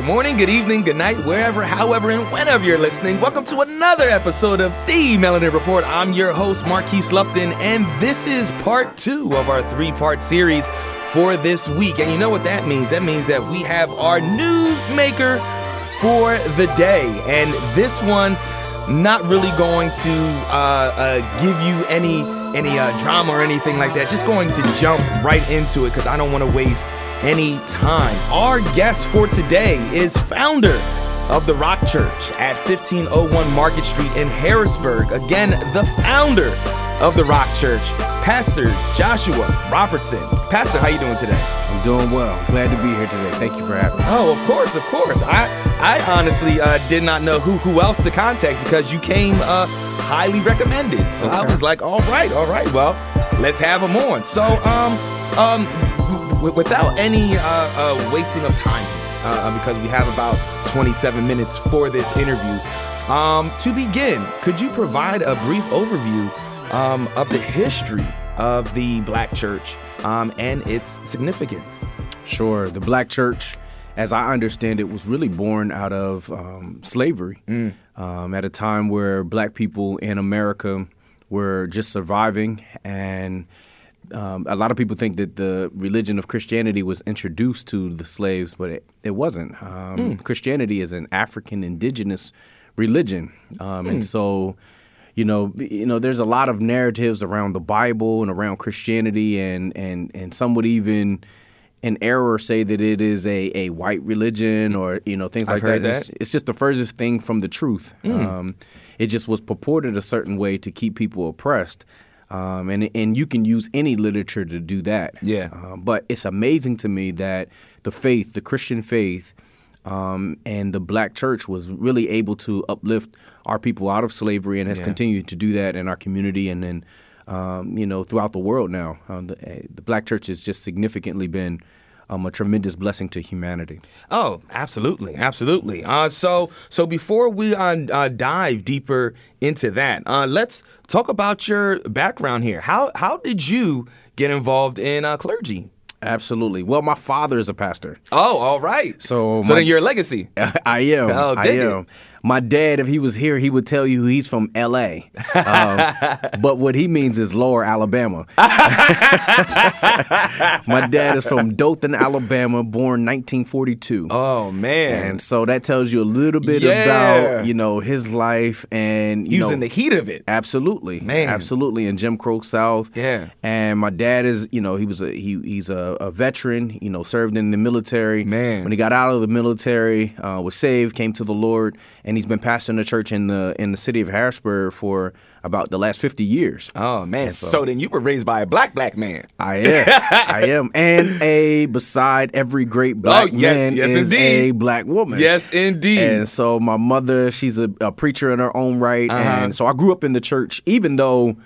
Good morning, good evening, good night, wherever, however, and whenever you're listening. Welcome to another episode of The Melanin Report. I'm your host, Marquise Lupton, and this is part two of our three part series for this week. And you know what that means? That means that we have our newsmaker for the day. And this one, not really going to uh, uh, give you any any uh, drama or anything like that. Just going to jump right into it because I don't want to waste any time. Our guest for today is founder of the Rock Church at 1501 Market Street in Harrisburg. Again, the founder of the Rock Church, Pastor Joshua Robertson. Pastor, how you doing today? I'm doing well. Glad to be here today. Thank you for having me. Oh, of course, of course. I I honestly uh, did not know who who else to contact because you came uh, highly recommended. So okay. I was like, all right, all right. Well, let's have him on. So um um without any uh, uh, wasting of time, uh, because we have about 27 minutes for this interview. Um, to begin, could you provide a brief overview um, of the history of the Black Church um, and its significance? Sure. The Black Church, as I understand it, was really born out of um, slavery mm. Um, at a time where Black people in America were just surviving and um, a lot of people think that the religion of Christianity was introduced to the slaves, but it, it wasn't. Um, mm. Christianity is an African indigenous religion, um, mm. and hmm. so you know, you know, there's a lot of narratives around the Bible and around Christianity, and and and some would even in error say that it is a, a white religion or you know things like that. that. It's, it's, just the furthest thing from the truth. Mm. Um, it just was purported a certain way to keep people oppressed. Um, and and you can use any literature to do that. Yeah. Um, but it's amazing to me that the faith, the Christian faith, um, and the black church was really able to uplift our people out of slavery and has yeah. continued to do that in our community and then um, you know throughout the world now. Uh, the, uh, the, black church has just significantly been um, a tremendous blessing to humanity. Oh, absolutely, absolutely. Uh, so, so before we uh, uh, dive deeper into that, uh, let's talk about your background here. How how did you get involved in uh, clergy? Absolutely. Well, my father is a pastor. Oh, all right. So, so my, then you're a legacy. I am. Oh, I am. It my dad, if he was here, he would tell you he's from L.A. Um, but what he means is Lower Alabama. my dad is from Dothan, Alabama, born 1942. Oh man! And so that tells you a little bit yeah. about you know his life and you he know, in the heat of it. Absolutely, man, absolutely. In Jim Crow South. Yeah. And my dad is you know he was a he he's a, a veteran. You know served in the military. Man, when he got out of the military, uh, was saved, came to the Lord and he's been pastoring the church in the in the city of Harrisburg for about the last 50 years. Oh man, so, so, then you were raised by a black black man. I am. I am. And a beside every great oh, black oh, yes, man yes, is indeed. a black woman. Yes, indeed. And so my mother, she's a, a preacher in her own right uh-huh. and so I grew up in the church even though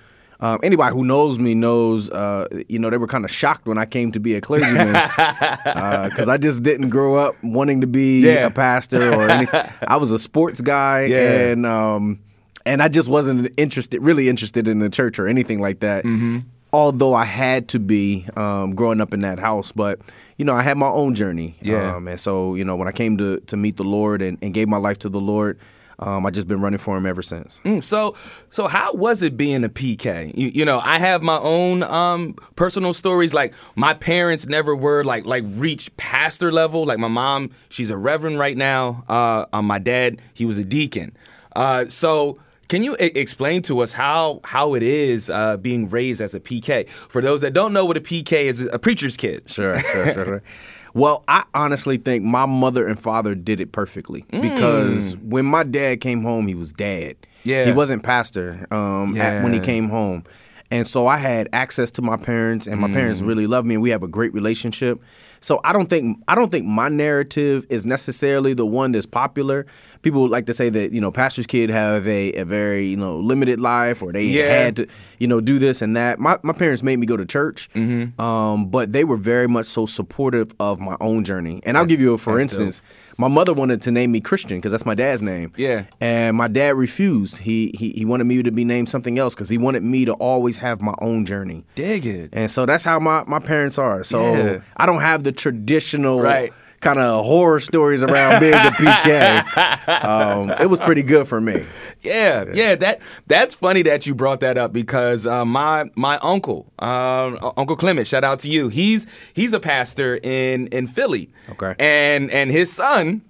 um, anybody who knows me knows, uh, you know, they were kind of shocked when I came to be a clergyman because uh, I just didn't grow up wanting to be yeah. a pastor or anything. I was a sports guy, yeah. and um, and I just wasn't interested, really interested in the church or anything like that. Mm-hmm. Although I had to be um, growing up in that house, but you know, I had my own journey. Yeah. Um, and so, you know, when I came to to meet the Lord and, and gave my life to the Lord, um, I just been running for him ever since. Mm, so, so how was it being a PK? You, you know, I have my own um, personal stories. Like my parents never were like like reach pastor level. Like my mom, she's a reverend right now. Uh, uh, my dad, he was a deacon. Uh, so. Can you I- explain to us how how it is uh, being raised as a PK? For those that don't know what a PK is, a preacher's kid. Sure, sure, sure. sure. Well, I honestly think my mother and father did it perfectly mm. because when my dad came home, he was dad. Yeah, he wasn't pastor um, yeah. at, when he came home, and so I had access to my parents, and my mm. parents really loved me, and we have a great relationship. So I don't think I don't think my narrative is necessarily the one that's popular. People like to say that you know pastor's kid have a, a very you know limited life or they yeah. had to you know do this and that. My my parents made me go to church, mm-hmm. um, but they were very much so supportive of my own journey. And I'll give you a for instance. Dope my mother wanted to name me Christian because that's my dad's name. Yeah. And my dad refused. He he, he wanted me to be named something else because he wanted me to always have my own journey. Dig it. And so that's how my, my parents are. So yeah. I don't have the traditional right kind of horror stories around being the PK. Um, it was pretty good for me. Yeah, yeah, that that's funny that you brought that up because uh, my my uncle, um, Uncle Clement, shout out to you. He's he's a pastor in in Philly. Okay. and and his son.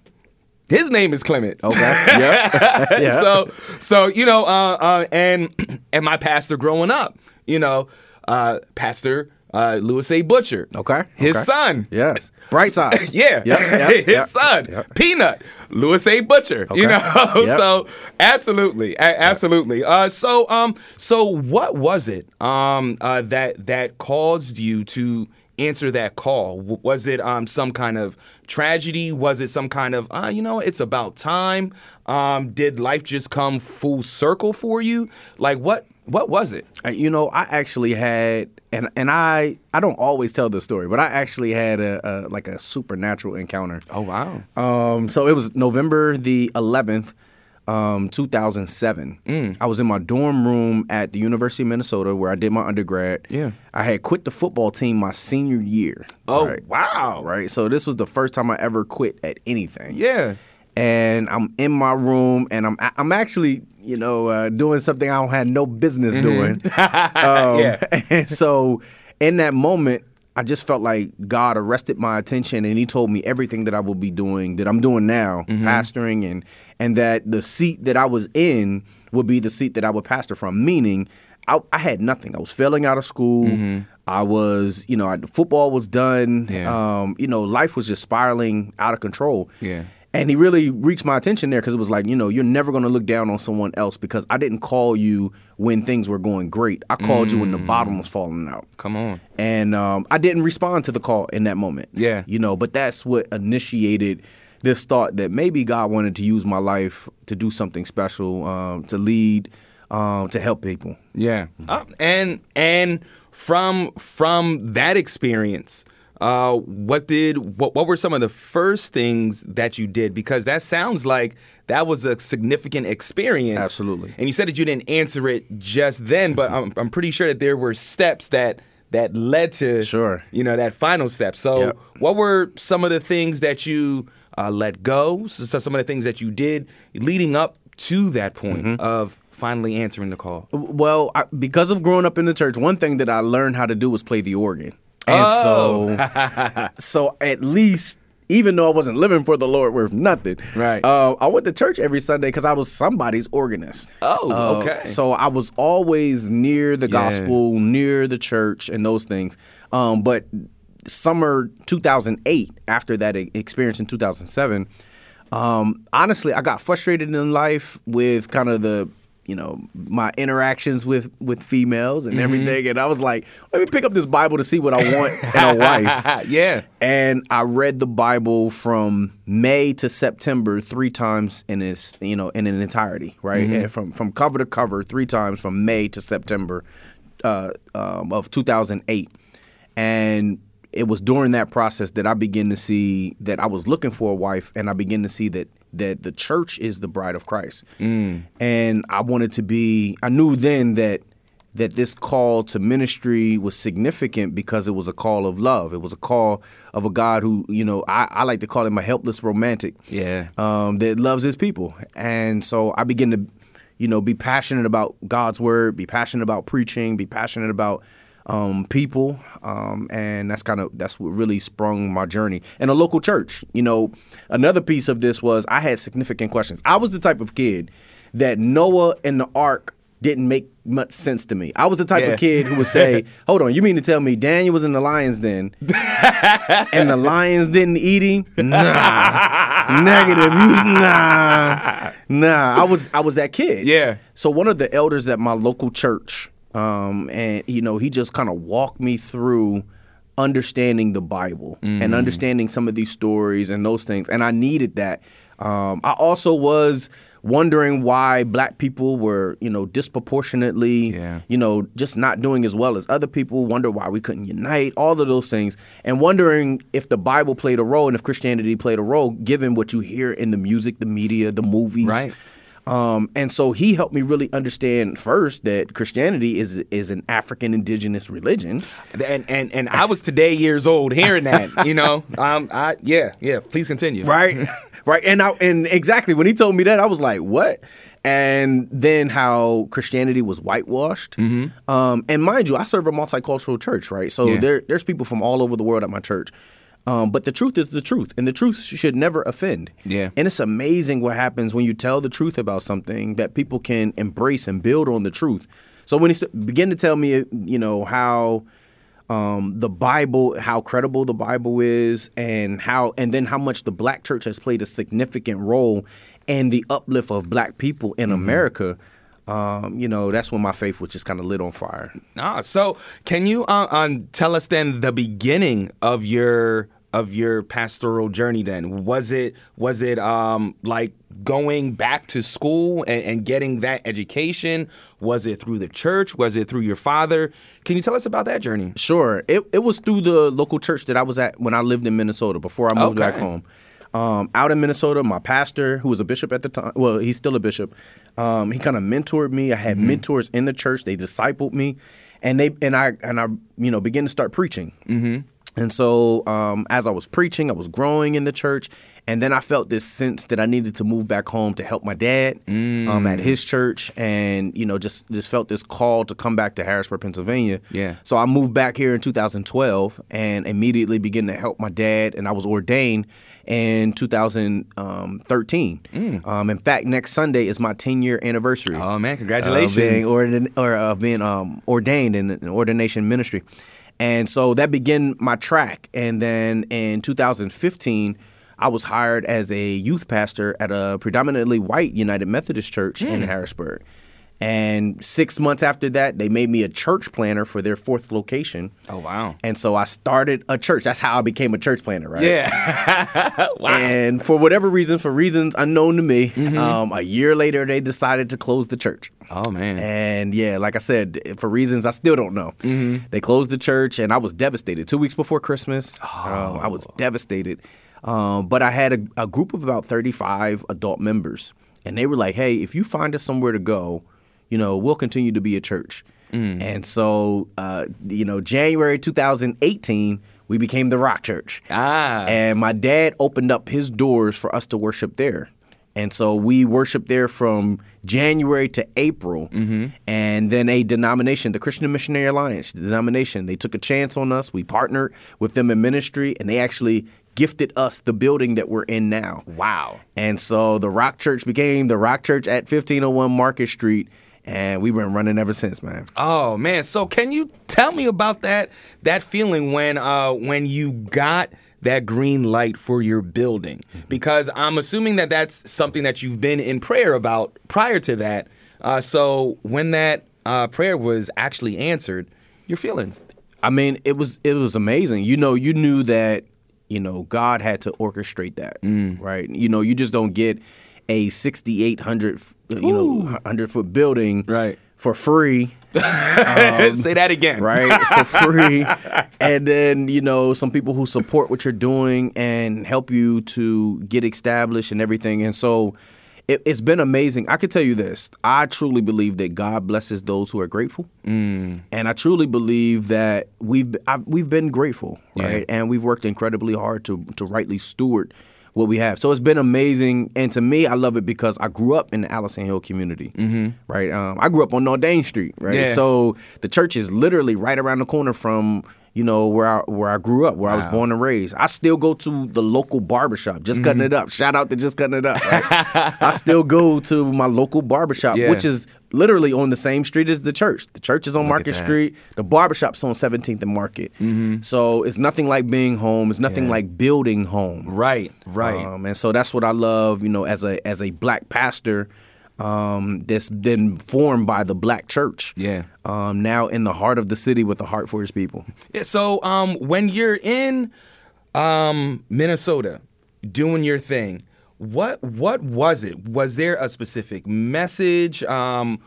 His name is Clement. Okay. yeah. yeah. So, so you know, uh, uh, and and my pastor growing up, you know, uh, Pastor uh, Louis A. Butcher. Okay. His okay. son. Yes. Bright side. yeah. Yep, yep, His yep, son. Peanut, Louis A. Butcher. You know. So absolutely, a- absolutely. Uh, so um, so what was it um uh, that that caused you to answer that call? W- Was it um some kind of tragedy? Was it some kind of uh, you know, it's about time? Um, did life just come full circle for you? Like what? What was it? Uh, You know, I actually had, and and I I don't always tell this story, but I actually had a, a like a supernatural encounter. Oh wow. Um, so it was November the 11th, um, 2007. Mm. I was in my dorm room at the University of Minnesota where I did my undergrad. Yeah. I had quit the football team my senior year. Oh right? wow. Right. So this was the first time I ever quit at anything. Yeah. And I'm in my room, and I'm I'm actually you know uh, doing something I don't have no business doing. Um, Yeah. And so in that moment, I just felt like God arrested my attention and he told me everything that I will be doing that I'm doing now, pastoring and and that the seat that I was in would be the seat that I would pastor from, meaning I, I had nothing. I was failing out of school. I was, you know, I, football was done. Yeah. Um, you know, life was just spiraling out of control. Yeah. And he really reached my attention there because it was like, you know, you're never going to look down on someone else because I didn't call you when things were going great. I called you when the bottom was falling out. Come on. And um, I didn't respond to the call in that moment. Yeah. You know, but that's what initiated this thought that maybe God wanted to use my life to do something special, um, to lead, um, to help people. Yeah. Uh, and and from from that experience, uh, what did what what were some of the first things that you did? Because that sounds like that was a significant experience. Absolutely. And you said that you didn't answer it just then, but I'm I'm pretty sure that there were steps that that led to Sure. you know that final step. So Yep. what were some of the things that you uh, let go? So some of the things that you did leading up to that point Mm-hmm. of finally answering the call. Well, I, because of growing up in the church, one thing that I learned how to do was play the organ. And Oh. so, so at least, even though I wasn't living for the Lord worth nothing, Right. Uh, I went to church every Sunday because I was somebody's organist. Oh, Uh, okay. So I was always near the Yeah. gospel, near the church, and those things. Um, but summer 2008, after that experience in 2007, um, honestly, I got frustrated in life with kind of the, you know, my interactions with with females Mm-hmm. and everything, and I was like, let me pick up this Bible to see what I want in a wife. yeah. And I read the Bible from May to September three times in its, you know, in an entirety, right? Mm-hmm. And from from cover to cover three times from May to September uh, um, of 2008, and it was during that process that I began to see that I was looking for a wife, and I began to see that that the church is the bride of Christ, and I wanted to be. I knew then that that this call to ministry was significant because it was a call of love. It was a call of a God who, you know, I, I like to call him a helpless romantic. Yeah. Um, that loves his people. And so I began to, you know, be passionate about God's word, be passionate about preaching, be passionate about um, people. Um, and that's kind of that's what really sprung my journey. And a local church. You know, another piece of this was I had significant questions. I was the type of kid that Noah and the ark didn't make much sense to me. I was the type Yeah. of kid who would say, "Hold on, you mean to tell me Daniel was in the lion's den, and the lions didn't eat him? Nah, negative. Nah, nah. I was I was that kid. Yeah. So one of the elders at my local church, um, and you know, he just kind of walked me through understanding the Bible and understanding some of these stories and those things, and I needed that. Um, I also was wondering why black people were, you know, disproportionately, Yeah. you know, just not doing as well as other people. Wonder why we couldn't unite. All of those things, and wondering if the Bible played a role and if Christianity played a role, given what you hear in the music, the media, the movies. Right. Um, and so he helped me really understand first that Christianity is is an African indigenous religion. And and and I was today years old hearing that. you know, um, I yeah yeah. Please continue. Right, right. And I and exactly when he told me that, I was like, what? And then how Christianity was whitewashed. Mm-hmm. Um, and mind you, I serve a multicultural church, right? So Yeah. there there's people from all over the world at my church. Um, but the truth is the truth, and the truth should never offend. Yeah. And it's amazing what happens when you tell the truth about something that people can embrace and build on the truth. So when he st- began to tell me, you know, how um, the Bible, how credible the Bible is, and how, and then how much the Black church has played a significant role in the uplift of Black people in America. Um, you know, that's when my faith was just kind of lit on fire. Ah, so can you uh, um, tell us then the beginning of your of your pastoral journey? Then was it was it um, like going back to school and, and getting that education? Was it through the church? Was it through your father? Can you tell us about that journey? Sure. It it was through the local church that I was at when I lived in Minnesota before I moved back home. Um, out in Minnesota, my pastor, who was a bishop at the time, well, he's still a bishop. Um, he kind of mentored me. I had mentors in the church. They discipled me, and they and I and I you know began to start preaching. Mm-hmm. And so um, as I was preaching, I was growing in the church, and then I felt this sense that I needed to move back home to help my dad um, at his church, and you know just just felt this call to come back to Harrisburg, Pennsylvania. Yeah. So I moved back here in 2012 and immediately began to help my dad, and I was ordained in 2013. Um, in fact, next Sunday is my 10 year anniversary. Oh man, congratulations! being ordin- or uh, being um, ordained in an ordination ministry. And so that began my track. And then in 2015, I was hired as a youth pastor at a predominantly white United Methodist church in Harrisburg. And six months after that, they made me a church planter for their fourth location. oh wow! And so I started a church. That's how I became a church planter, right? Yeah. wow. And for whatever reason, for reasons unknown to me, Mm-hmm. um, a year later, they decided to close the church. Oh man. And yeah, like I said, for reasons I still don't know, Mm-hmm. they closed the church, and I was devastated. Two weeks before Christmas, um, I Oh. was devastated. Um, but I had a, a group of about 35 adult members, and they were like, "Hey, if you find us somewhere to go, you know, we'll continue to be a church." Mm. And so, uh, you know, January 2018, we became the Rock Church. Ah. And my dad opened up his doors for us to worship there. And so we worshiped there from January to April. Mm-hmm. And then a denomination, the Christian Missionary Alliance the denomination, they took a chance on us. We partnered with them in ministry, and they actually gifted us the building that we're in now. wow. And so the Rock Church became the Rock Church at 1501 Market Street. And we've been running ever since, man. Oh man, so can you tell me about that that feeling when uh when you got that green light for your building? Because I'm assuming that that's something that you've been in prayer about prior to that. Uh, so when that uh, prayer was actually answered, your feelings. I mean, it was it was amazing. You know, you knew that you know God had to orchestrate that, right? You know, you just don't get a sixty eight hundred you know hundred foot building Right. for free, Um, Say that again. right? for free, and then you know some people who support what you're doing and help you to get established and everything, and so. It, it's been amazing. I can tell you this. I truly believe that God blesses those who are grateful, mm. and I truly believe that we've I, we've been grateful, Yeah. right? And we've worked incredibly hard to to rightly steward what we have. So it's been amazing, and to me, I love it because I grew up in the Allison Hill community, right? Um, I grew up on Nordane Street, right? Yeah. So the church is literally right around the corner from you know where I where I grew up, where I was born and raised. I still go to the local barbershop, just cutting Mm-hmm. it up. Shout out to just cutting it up. Right? I still go to my local barbershop, Yeah. which is literally on the same street as the church. The church is on Market. Mm-hmm. Street. The barbershop's on 17th and Market. So it's nothing like being home. It's nothing Yeah. like building home. Right. Right. Um, and so that's what I love, you know, as a as a black pastor um, that's been formed by the black church. Yeah. Um, now in the heart of the city with a heart for his people. Yeah, so um, when you're in um, Minnesota doing your thing, what what was it? Was there a specific message? Um,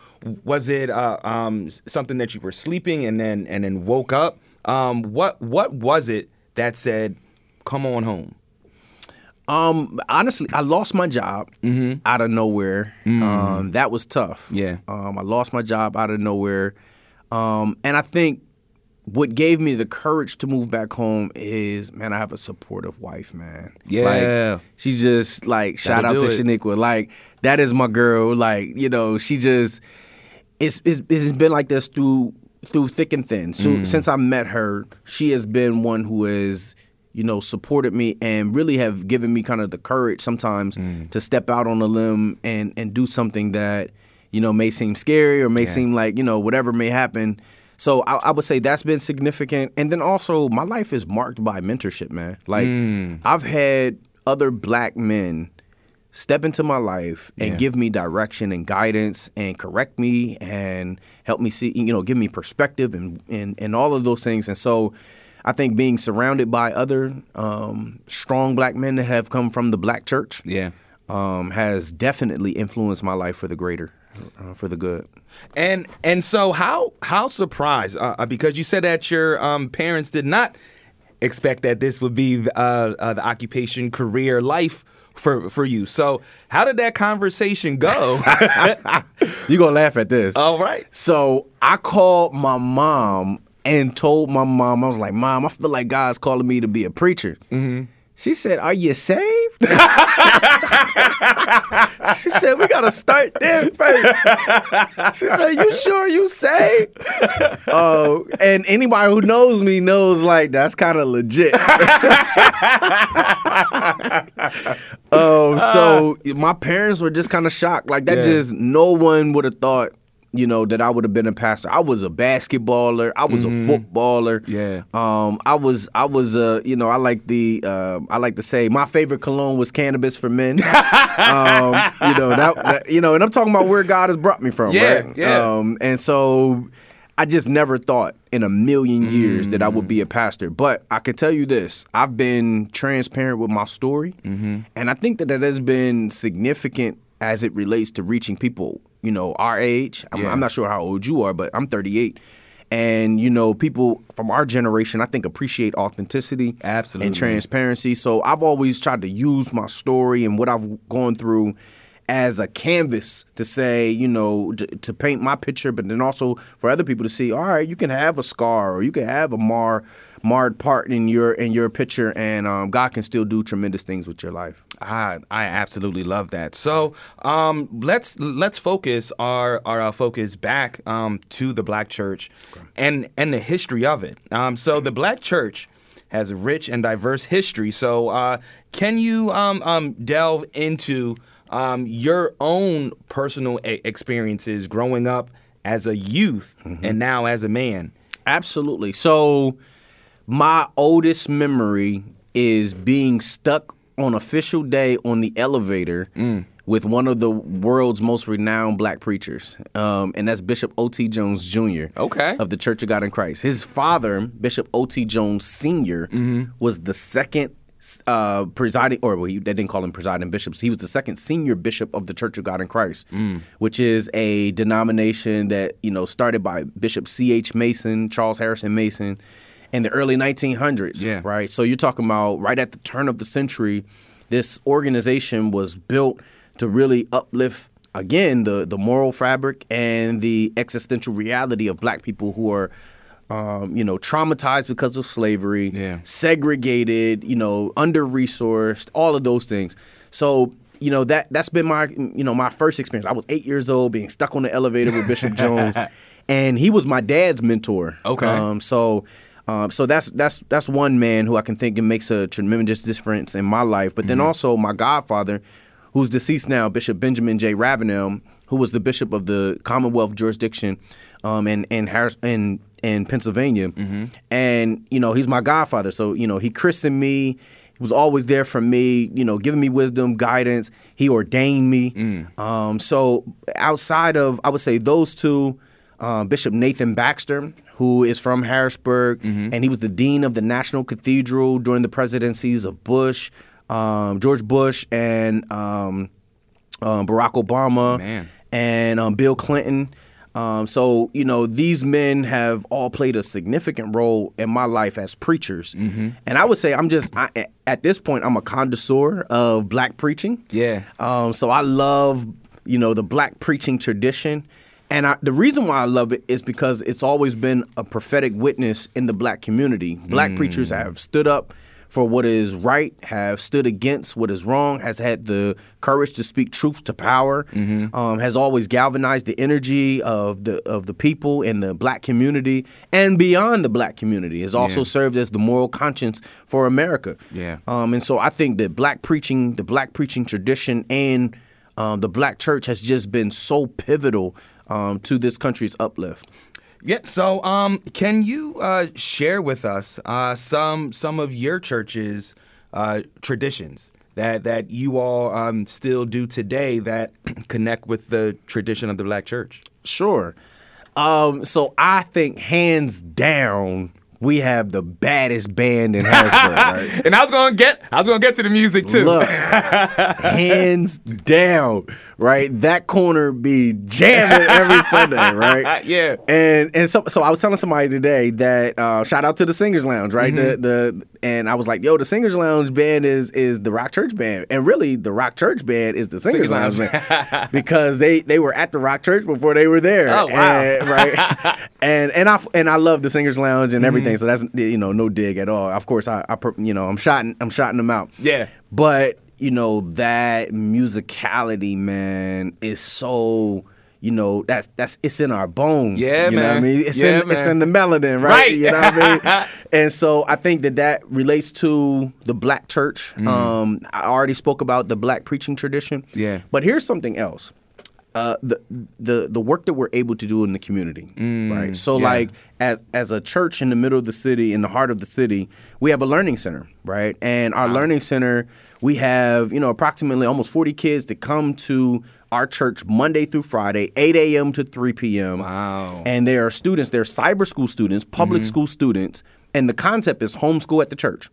was it uh, um, something that you were sleeping and then and then woke up? Um, what what was it that said, "Come on home"? Um, honestly, I lost my job out of nowhere. Um, that was tough. Yeah. Um, I lost my job out of nowhere. Um, and I think what gave me the courage to move back home is, man, I have a supportive wife, man. Yeah. Like, she's just like, shout out to it. Shaniqua. Like, that is my girl. Like, you know, she just, it's, it's, it's been like this through through thick and thin. So Mm. since I met her, she has been one who has, you know, supported me and really have given me kind of the courage sometimes Mm. to step out on a limb and and do something that, you know, may seem scary or may seem like, you know, whatever may happen. So I, I would say that's been significant. And then also my life is marked by mentorship, man. Like Mm. I've had other black men step into my life and Yeah. give me direction and guidance and correct me and help me see you know give me perspective and and, and all of those things and so I think being surrounded by other um, strong black men that have come from the black church Yeah. Um, has definitely influenced my life for the greater uh, for the good And and so how how surprised uh, uh, because you said that your um, parents did not expect that this would be uh, uh, the occupation, career, life for for you. So how did that conversation go? you're gonna laugh at this All right. So I called my mom and told my mom, I was like, Mom, I feel like God's calling me to be a preacher. Mm-hmm. She said, Are you saved? she said, We got to start there first. She said, You sure you say? Oh, and anybody who knows me knows like that's kind of legit. Um, so my parents were just kind of shocked. Like that Yeah. just no one would have thought, you know, that I would have been a pastor. I was a basketballer. I was a footballer. Yeah. Um, I was I was uh, you know, I like the uh, I like to say my favorite cologne was cannabis for men. um, you know, that, that- you know, and I'm talking about where God has brought me from, Yeah, right? yeah. Um, and so I just never thought in a million years that I would be a pastor. But I can tell you this I've been transparent with my story. And I think that that has been significant as it relates to reaching people, you know, our age. I'm, Yeah. I'm not sure how old you are, but I'm 38. And, you know, people from our generation, I think, appreciate authenticity Absolutely. and transparency. So I've always tried to use my story and what I've gone through as a canvas to say, you know, to, to paint my picture, but then also for other people to see, all right, you can have a scar or you can have a mar marred part in your in your picture, and um, God can still do tremendous things with your life. I I absolutely love that. So um, let's let's focus our our uh, focus back um, to the Black Church and and the history of it. Um, so the Black Church has a rich and diverse history. So uh, can you um, um, delve into um, your own personal a- experiences growing up as a youth and now as a man? Absolutely. So, my oldest memory is being stuck on official day on the elevator with one of the world's most renowned black preachers, um, and that's Bishop O.T. Jones Jr. Okay. of the Church of God in Christ. His father, Bishop O.T. Jones Sr., was the second. Uh, presiding, or well, he, they didn't call him presiding bishops. He was the second senior bishop of the Church of God in Christ, which is a denomination that you know started by Bishop C. H. Mason, Charles Harrison Mason, in the early 1900s. Yeah. Right. So you're talking about right at the turn of the century, this organization was built to really uplift again the the moral fabric and the existential reality of black people who are um, you know traumatized because of slavery Yeah. segregated you know under resourced all of those things so you know that that's been my you know my first experience i was eight years old being stuck on the elevator with bishop jones and he was my dad's mentor Okay. um, so um, so that's that's that's one man who I can think makes a tremendous difference in my life. But then also my godfather, who's deceased now, Bishop Benjamin J. Ravenel, who was the bishop of the Commonwealth jurisdiction um, in in Harris in in Pennsylvania, and you know he's my godfather. So you know he christened me. He was always there for me, you know, giving me wisdom, guidance. He ordained me. Um, so outside of, I would say those two, uh, Bishop Nathan Baxter, who is from Harrisburg, and he was the dean of the National Cathedral during the presidencies of Bush, um, George Bush, and um, um, Barack Obama, Man. and um, Bill Clinton. Um, so you know these men have all played a significant role in my life as preachers, Mm-hmm. and I would say I'm just I, at this point I'm a connoisseur of black preaching. Yeah. Um, so I love you know the black preaching tradition, and I, the reason why I love it is because it's always been a prophetic witness in the black community. Black preachers have stood up for what is right, have stood against what is wrong, has had the courage to speak truth to power, um, has always galvanized the energy of the of the people in the black community and beyond the black community. Has also Yeah. served as the moral conscience for America. Yeah. Um, and so I think that black preaching, the black preaching tradition, and um, the black church has just been so pivotal um, to this country's uplift. Yeah. So, um, can you uh, share with us uh, some some of your church's uh, traditions that that you all um, still do today that connect with the tradition of the Black Church? Sure. Um, so I think hands down, we have the baddest band in Harrisburg. right? And I was gonna get I was gonna get to the music too. Look, hands down, right? That corner be jamming every Sunday, right? Yeah. And and so so I was telling somebody today that uh, shout out to the Singers Lounge, right? Mm-hmm. The the and I was like, yo, the Singers Lounge band is is the Rock Church band, and really the Rock Church band is the Singers, Singers Lounge, band because they they were at the Rock Church before they were there. Oh, wow. And- right? and and I and I love the Singers Lounge and everything. So that's you know no dig at all. Of course, I, I you know I'm shotting I'm shotting them out. Yeah. But you know that musicality, man, is so. You know that's that's it's in our bones. Yeah, you know what I mean. It's Yeah, in it's in the melanin, right? Right. You know what I mean. and so I think that that relates to the black church. Mm. Um, I already spoke about the black preaching tradition. Yeah. But here's something else. Uh, the the the work that we're able to do in the community, right? So Mm, yeah. like as as a church in the middle of the city, in the heart of the city, we have a learning center, right? And our learning center, we have you know approximately almost forty kids that come to our church Monday through Friday, eight a.m. to three p.m. Wow. And they are students, they're cyber school students, public Mm-hmm. school students, and the concept is homeschool at the church,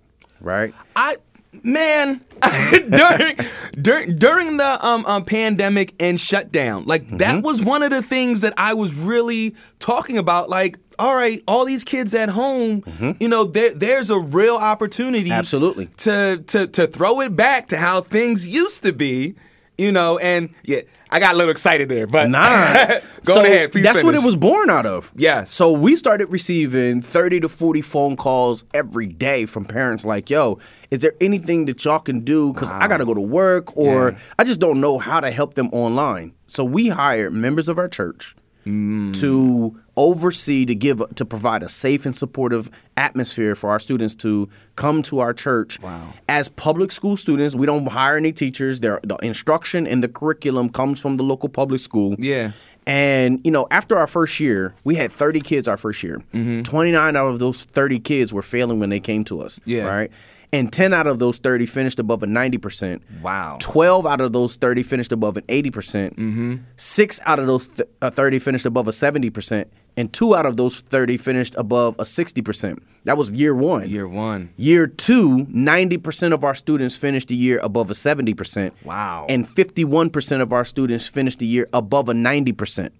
right? I man during during during the um, um pandemic and shutdown like that Mm-hmm. was one of the things that I was really talking about like all right all these kids at home you know there there's a real opportunity Mm-hmm. Absolutely. to to to throw it back to how things used to be you know and yeah I got a little excited there but Nah. go so ahead please that's what it was born out of. Yeah. So we started receiving 30 to 40 phone calls every day from parents like, yo, is there anything that y'all can do? Because I got to go to work or Yeah. I just don't know how to help them online. So we hired members of our church hmm. to oversee to give to provide a safe and supportive atmosphere for our students to come to our church Wow. as public school students we don't hire any teachers Their the instruction and the curriculum comes from the local public school Yeah. and you know, after our first year, we had 30 kids our first year. Mm-hmm. 29 out of those 30 kids were failing when they came to us. Yeah. Right. And 10 out of those 30 finished above a 90%. Wow. 12 out of those 30 finished above an 80%. percent Mm-hmm. Six out of those th- uh, 30 finished above a 70%. And two out of those 30 finished above a 60%. That was year one. year one Year two, 90% of our students finished the year above a 70%. Wow. And 51% of our students finished the year above a 90%.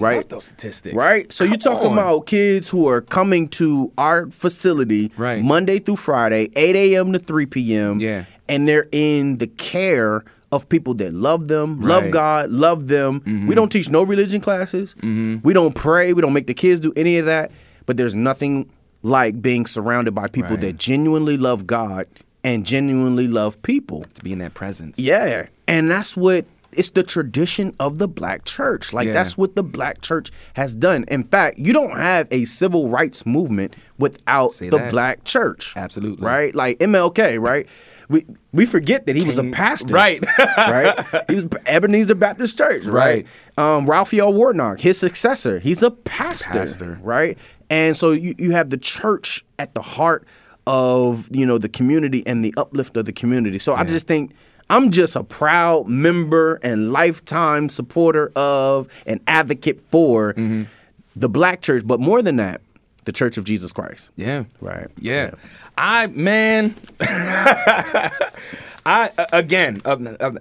Right? those statistics Right? So you're talking on. about kids who are coming to our facility Right. Monday through Friday, 8 a.m. to 3 p.m. Yeah. And they're in the care of people that love them, love Right. Mm-hmm. God, love them. We don't teach no religion classes. We don't pray. We don't make the kids do any of that. But there's nothing like being surrounded by people Right. that genuinely love God and genuinely love people. to be in that presence Yeah. And that's what it's the tradition of the black church. Like Yeah. that's what the black church has done. In fact, you don't have a civil rights movement without Say the that. black church. Absolutely. Right? Like MLK, right? We we forget that he was a pastor. right. right? He was Ebenezer Baptist Church, right? Um Raphael Warnock, his successor, he's a pastor. Pastor. Right? And so you, you have the church at the heart of, you know, the community and the uplift of the community. So I just think I'm just a proud member and lifetime supporter of and advocate for Mm-hmm. the black church, but more than that, the Church of Jesus Christ. Yeah. Right. Yeah. I man I again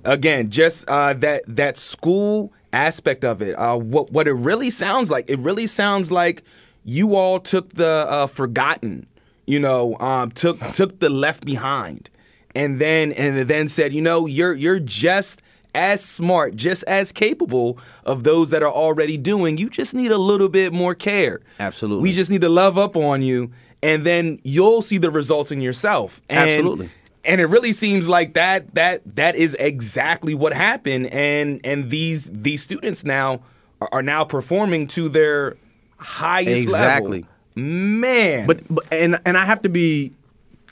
again just uh, that that school aspect of it. Uh, what what it really sounds like, it really sounds like you all took the uh, forgotten, you know, um, took took the left behind, and then and then said, you know, you're you're just as smart, just as capable of those that are already doing. You just need a little bit more care. Absolutely. We just need to love up on you, and then you'll see the results in yourself. And, Absolutely. And it really seems like that that that is exactly what happened. And and these these students now are, are now performing to their highest Exactly. level. Exactly. Man. But, but and and I have to be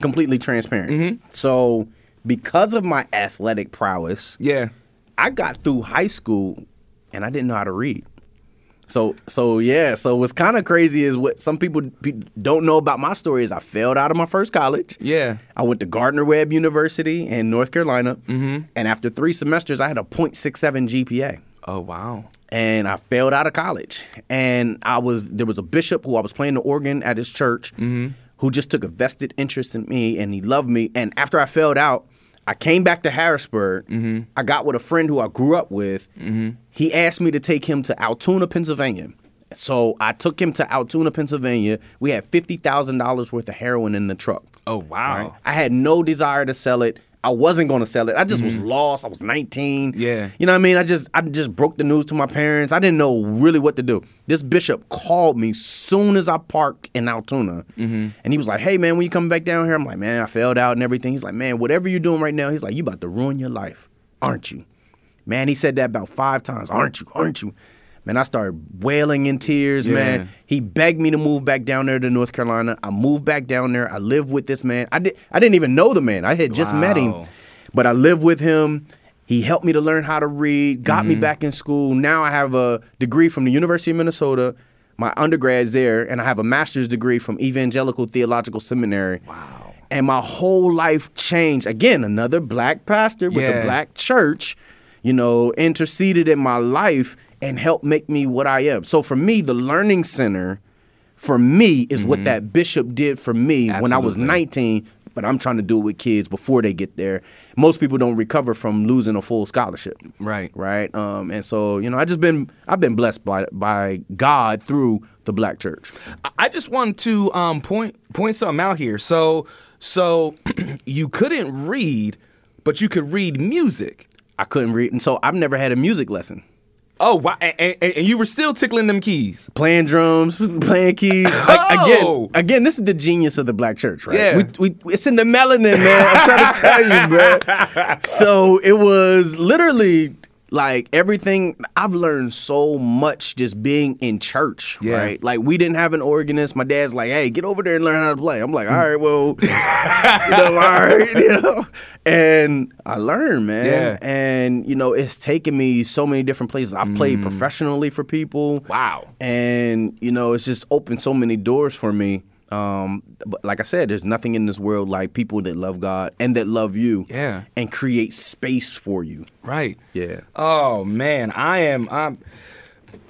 completely transparent. So because of my athletic prowess, yeah. I got through high school and I didn't know how to read. So so yeah, so what's kind of crazy is what some people pe- don't know about my story is I failed out of my first college. Yeah. I went to Gardner Webb University in North Carolina, mm-hmm. and after three semesters, I had a .67 GPA Oh wow. and I failed out of college. And I was there was a bishop who I was playing the organ at his church who just took a vested interest in me and he loved me. And after I failed out, I came back to Harrisburg. Mm-hmm. I got with a friend who I grew up with. Mm-hmm. He asked me to take him to Altoona, Pennsylvania. So I took him to Altoona, Pennsylvania. We had fifty thousand dollars worth of heroin in the truck. Oh wow. Right? I had no desire to sell it. I wasn't going to sell it. I just was mm-hmm. lost. I was 19. Yeah. You know what I mean? I just I just broke the news to my parents. I didn't know really what to do. This bishop called me soon as I parked in Altoona. Mm-hmm. And he was like, "Hey man, when you coming back down here?" I'm like, "Man, I failed out and everything." He's like, "Man, whatever you're doing right now." He's like, "You about to ruin your life, aren't you?" Man, he said that about 5 times. "Aren't you? Aren't you?" Man, I started wailing in tears, Yeah. man. He begged me to move back down there to North Carolina. I moved back down there. I lived with this man. I did I didn't even know the man. I had just met him. But I lived with him. He helped me to learn how to read, got me mm-hmm. back in school. Now I have a degree from the University of Minnesota. My undergrad's there, and I have a master's degree from Evangelical Theological Seminary. Wow. And my whole life changed. Again, another black pastor with Yeah. a black church, you know, interceded in my life and help make me what I am. So for me, the learning center for me is what that bishop did for me when I was 19, but I'm trying to do it with kids before they get there. Most people don't recover from losing a full scholarship. Right. Right? Um and so, you know, I just been I've been blessed by by God through the black church. I- I just want to um, point point something out here. So so you couldn't read, but you could read music. I couldn't read and so I've never had a music lesson. Oh wow! And, and, and you were still tickling them keys. playing drums, playing keys. Like, Oh! again, again, this is the genius of the black church, right? Yeah. We, we, it's in the melanin, man. I'm trying to tell you, bro. So it was literally like everything. I've learned so much just being in church, Yeah. right? Like we didn't have an organist. My dad's like, "Hey, get over there and learn how to play." I'm like, "All right, well, you know, all right, you know." And I learned, man. Yeah. And you know, it's taken me so many different places. I've played mm. professionally for people. Wow. And you know, it's just opened so many doors for me. Um, but like I said, there's nothing in this world like people that love God and that love you. Yeah. And create space for you. Right. Yeah. Oh man, I am. I'm,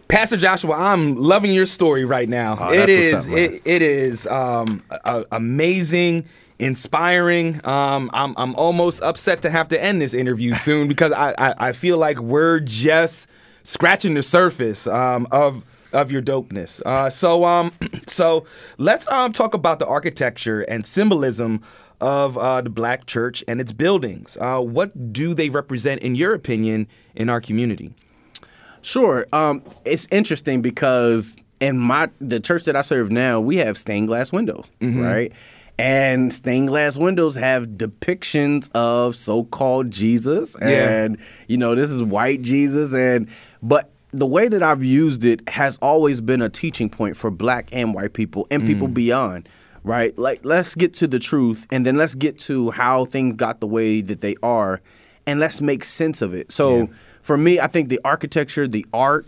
Pastor Joshua, I'm loving your story right now. Oh, it, is, up, it, it is um, a- amazing, inspiring. Um, I'm I'm almost upset to have to end this interview soon because I, I I feel like we're just scratching the surface um, of of your dopeness. Uh, so um so let's um talk about the architecture and symbolism of uh, the black church and its buildings. Uh, what do they represent, in your opinion, in our community? Sure. Um, it's interesting because in my the church that I serve now, we have stained glass windows, right? And stained glass windows have depictions of so-called Jesus, Yeah. and you know this is white Jesus, and but the way that I've used it has always been a teaching point for black and white people and people mm. beyond. Right? Like let's get to the truth and then let's get to how things got the way that they are and let's make sense of it. So for me, I think the architecture, the art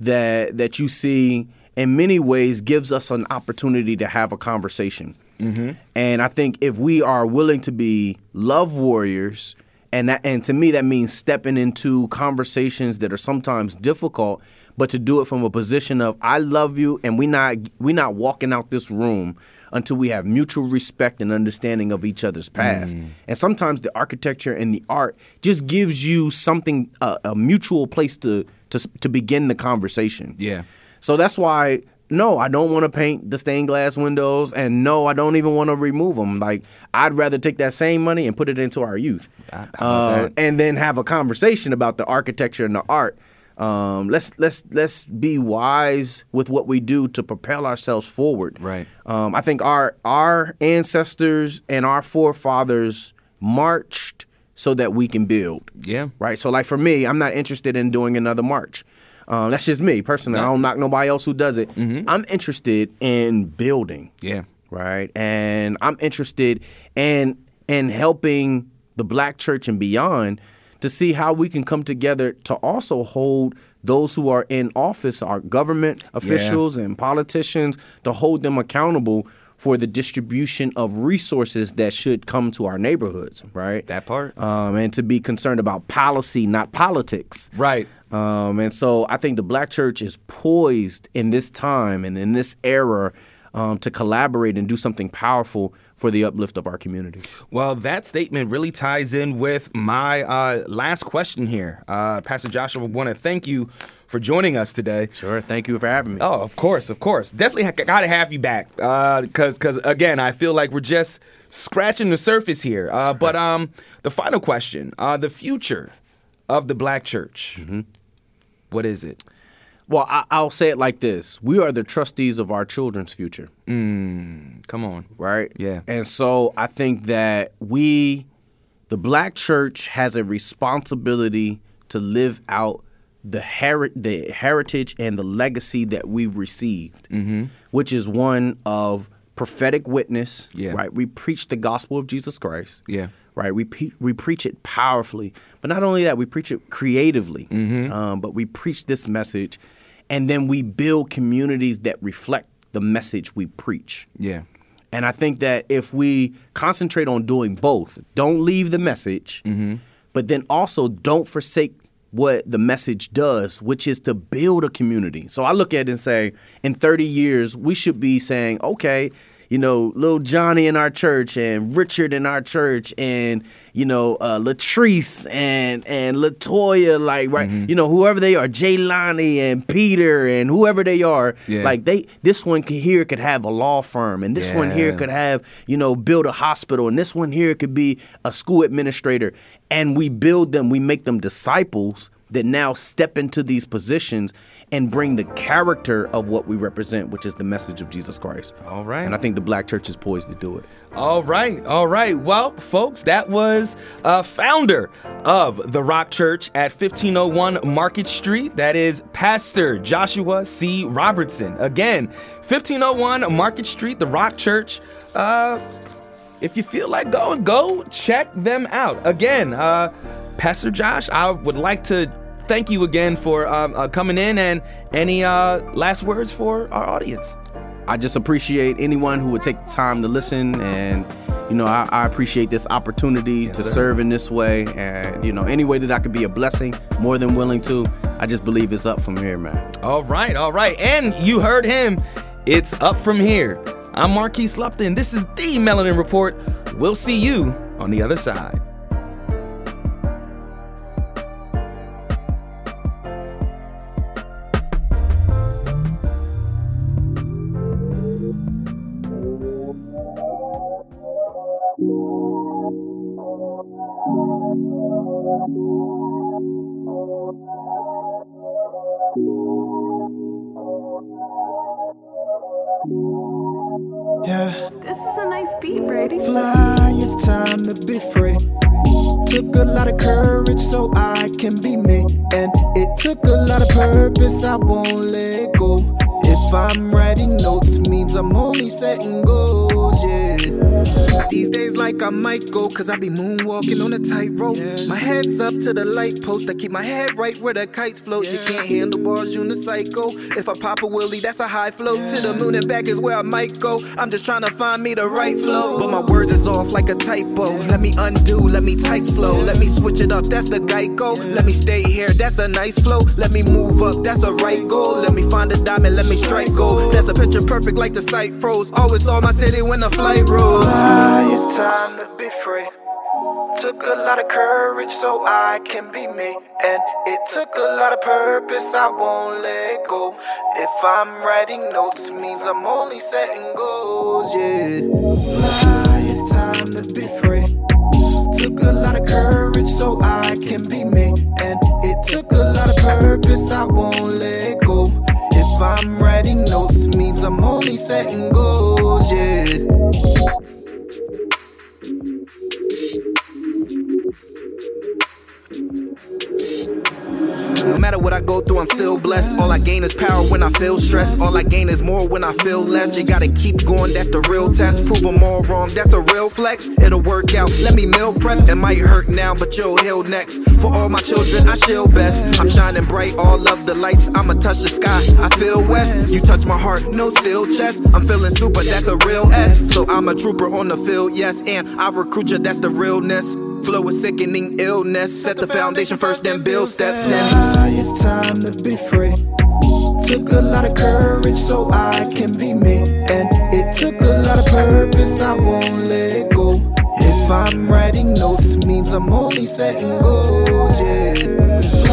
that that you see in many ways gives us an opportunity to have a conversation. Mm-hmm. And I think if we are willing to be love warriors, and that and to me that means stepping into conversations that are sometimes difficult, but to do it from a position of I love you, and we not we not walking out this room until we have mutual respect and understanding of each other's past. Mm. And sometimes the architecture and the art just gives you something a, a mutual place to to to begin the conversation. Yeah. So that's why no, I don't want to paint the stained glass windows, and no, I don't even want to remove them. Like I'd rather take that same money and put it into our youth, uh, and then have a conversation about the architecture and the art. Um, let's let's let's be wise with what we do to propel ourselves forward. Right. Um, I think our our ancestors and our forefathers marched so that we can build. Yeah. Right. So like for me, I'm not interested in doing another march. Um, that's just me personally. I don't knock nobody else who does it. Mm-hmm. I'm interested in building. Yeah. Right. And I'm interested in in helping the black church and beyond to see how we can come together to also hold those who are in office, our government officials and politicians, to hold them accountable for the distribution of resources that should come to our neighborhoods, right? That part. Um, and to be concerned about policy, not politics. Right. Um, and so I think the black church is poised in this time and in this era um, to collaborate and do something powerful for the uplift of our community. Well, that statement really ties in with my uh, last question here. Uh, Pastor Joshua, I want to thank you for joining us today. Sure. Thank you for having me. Oh, of course, of course. Definitely ha- got to have you back. Because, because again, I feel like we're just scratching the surface here. Uh, but um, the final question uh, the future of the black church. What is it? Well, I, I'll say it like this We are the trustees of our children's future, Mm, Come on. right? Yeah. And so I think that we, the black church, has a responsibility to live out the, heri- the heritage and the legacy that we've received, mm-hmm. which is one of prophetic witness, Yeah. right? We preach the gospel of Jesus Christ. Yeah. Right, we pe- we preach it powerfully, but not only that, we preach it creatively. Mm-hmm. Um, but we preach this message, and then we build communities that reflect the message we preach. Yeah. And I think that if we concentrate on doing both, don't leave the message, mm-hmm. but then also don't forsake what the message does, which is to build a community. So I look at it and say, in 30 years, we should be saying, okay, you know, little Johnny in our church and Richard in our church and, you know, uh, Latrice and, and Latoya, like, right, you know, whoever they are, Jaylani and Peter and whoever they are, Yeah. like, they, this one here could have a law firm and this one here could have, you know, build a hospital and this one here could be a school administrator. And we build them, we make them disciples that now step into these positions and bring the character of what we represent, which is the message of Jesus Christ. All right. And I think the black church is poised to do it. All right, all right. Well, folks, that was uh, founder of the Rock Church at 1501 Market Street. That is Pastor Joshua C. Robertson. Again, 1501 Market Street, the Rock Church. Uh, if you feel like going, go check them out. Again, uh, Pastor Josh, I would like to thank you again for um, uh, coming in and any uh, last words for our audience. I just appreciate anyone who would take the time to listen and you know I, I appreciate this opportunity to sir. serve in this way and you know any way that I could be a blessing more than willing to I just believe it's up from here man All right, all right. And you heard him. It's up from here. I'm Marquise Lupton. This is the Melanin Report. We'll see you on the other side. Fly, it's time to be free. Took a lot of courage so I can be me. And it took a lot of purpose, I won't let go. If I'm writing notes, means I'm only setting goals, yeah. These days, like I might go, cause I be moonwalking on a tightrope. My head's up to the light post, I keep my head right where the kites float. You can't handle bars, unicycle. If I pop a wheelie, that's a high float. To the moon and back is where I might go. I'm just trying to find me the right flow. But my words is off like a typo. Let me undo, let me type slow. Let me switch it up, that's the Geico. Let me stay here, that's a nice flow. Let me move up, that's a right goal. Let me find a diamond, let me strike gold. That's a picture perfect like the sight froze. Always saw my city when the flight rose. it's time to be free. Took a lot of courage so I can be me. And it took a lot of purpose, I won't let go. If I'm writing notes, means I'm only setting goals, yeah. Now it's time to be free. Took a lot of courage so I can be me. And it took a lot of purpose, I won't let go. If I'm writing notes, means I'm only setting goals, yeah. Go through, I'm still blessed. All I gain is power when I feel stressed. All I gain is more when I feel less. You gotta keep going, that's the real test. Prove them all wrong, that's a real flex. It'll work out. Let me meal prep. It might hurt now, but you'll heal next. For all my children, I chill best. I'm shining bright, all of the lights. I'ma touch the sky. I feel west. You touch my heart, no steel chest. I'm feeling super, that's a real S. So I'm a trooper on the field, yes. And I recruit you, that's the realness. Flow with sickening illness. Set the foundation first, then build steps. Now it's time to be free. Took a lot of courage so I can be me. And it took a lot of purpose, I won't let go. If I'm writing notes, means I'm only setting goals, yeah.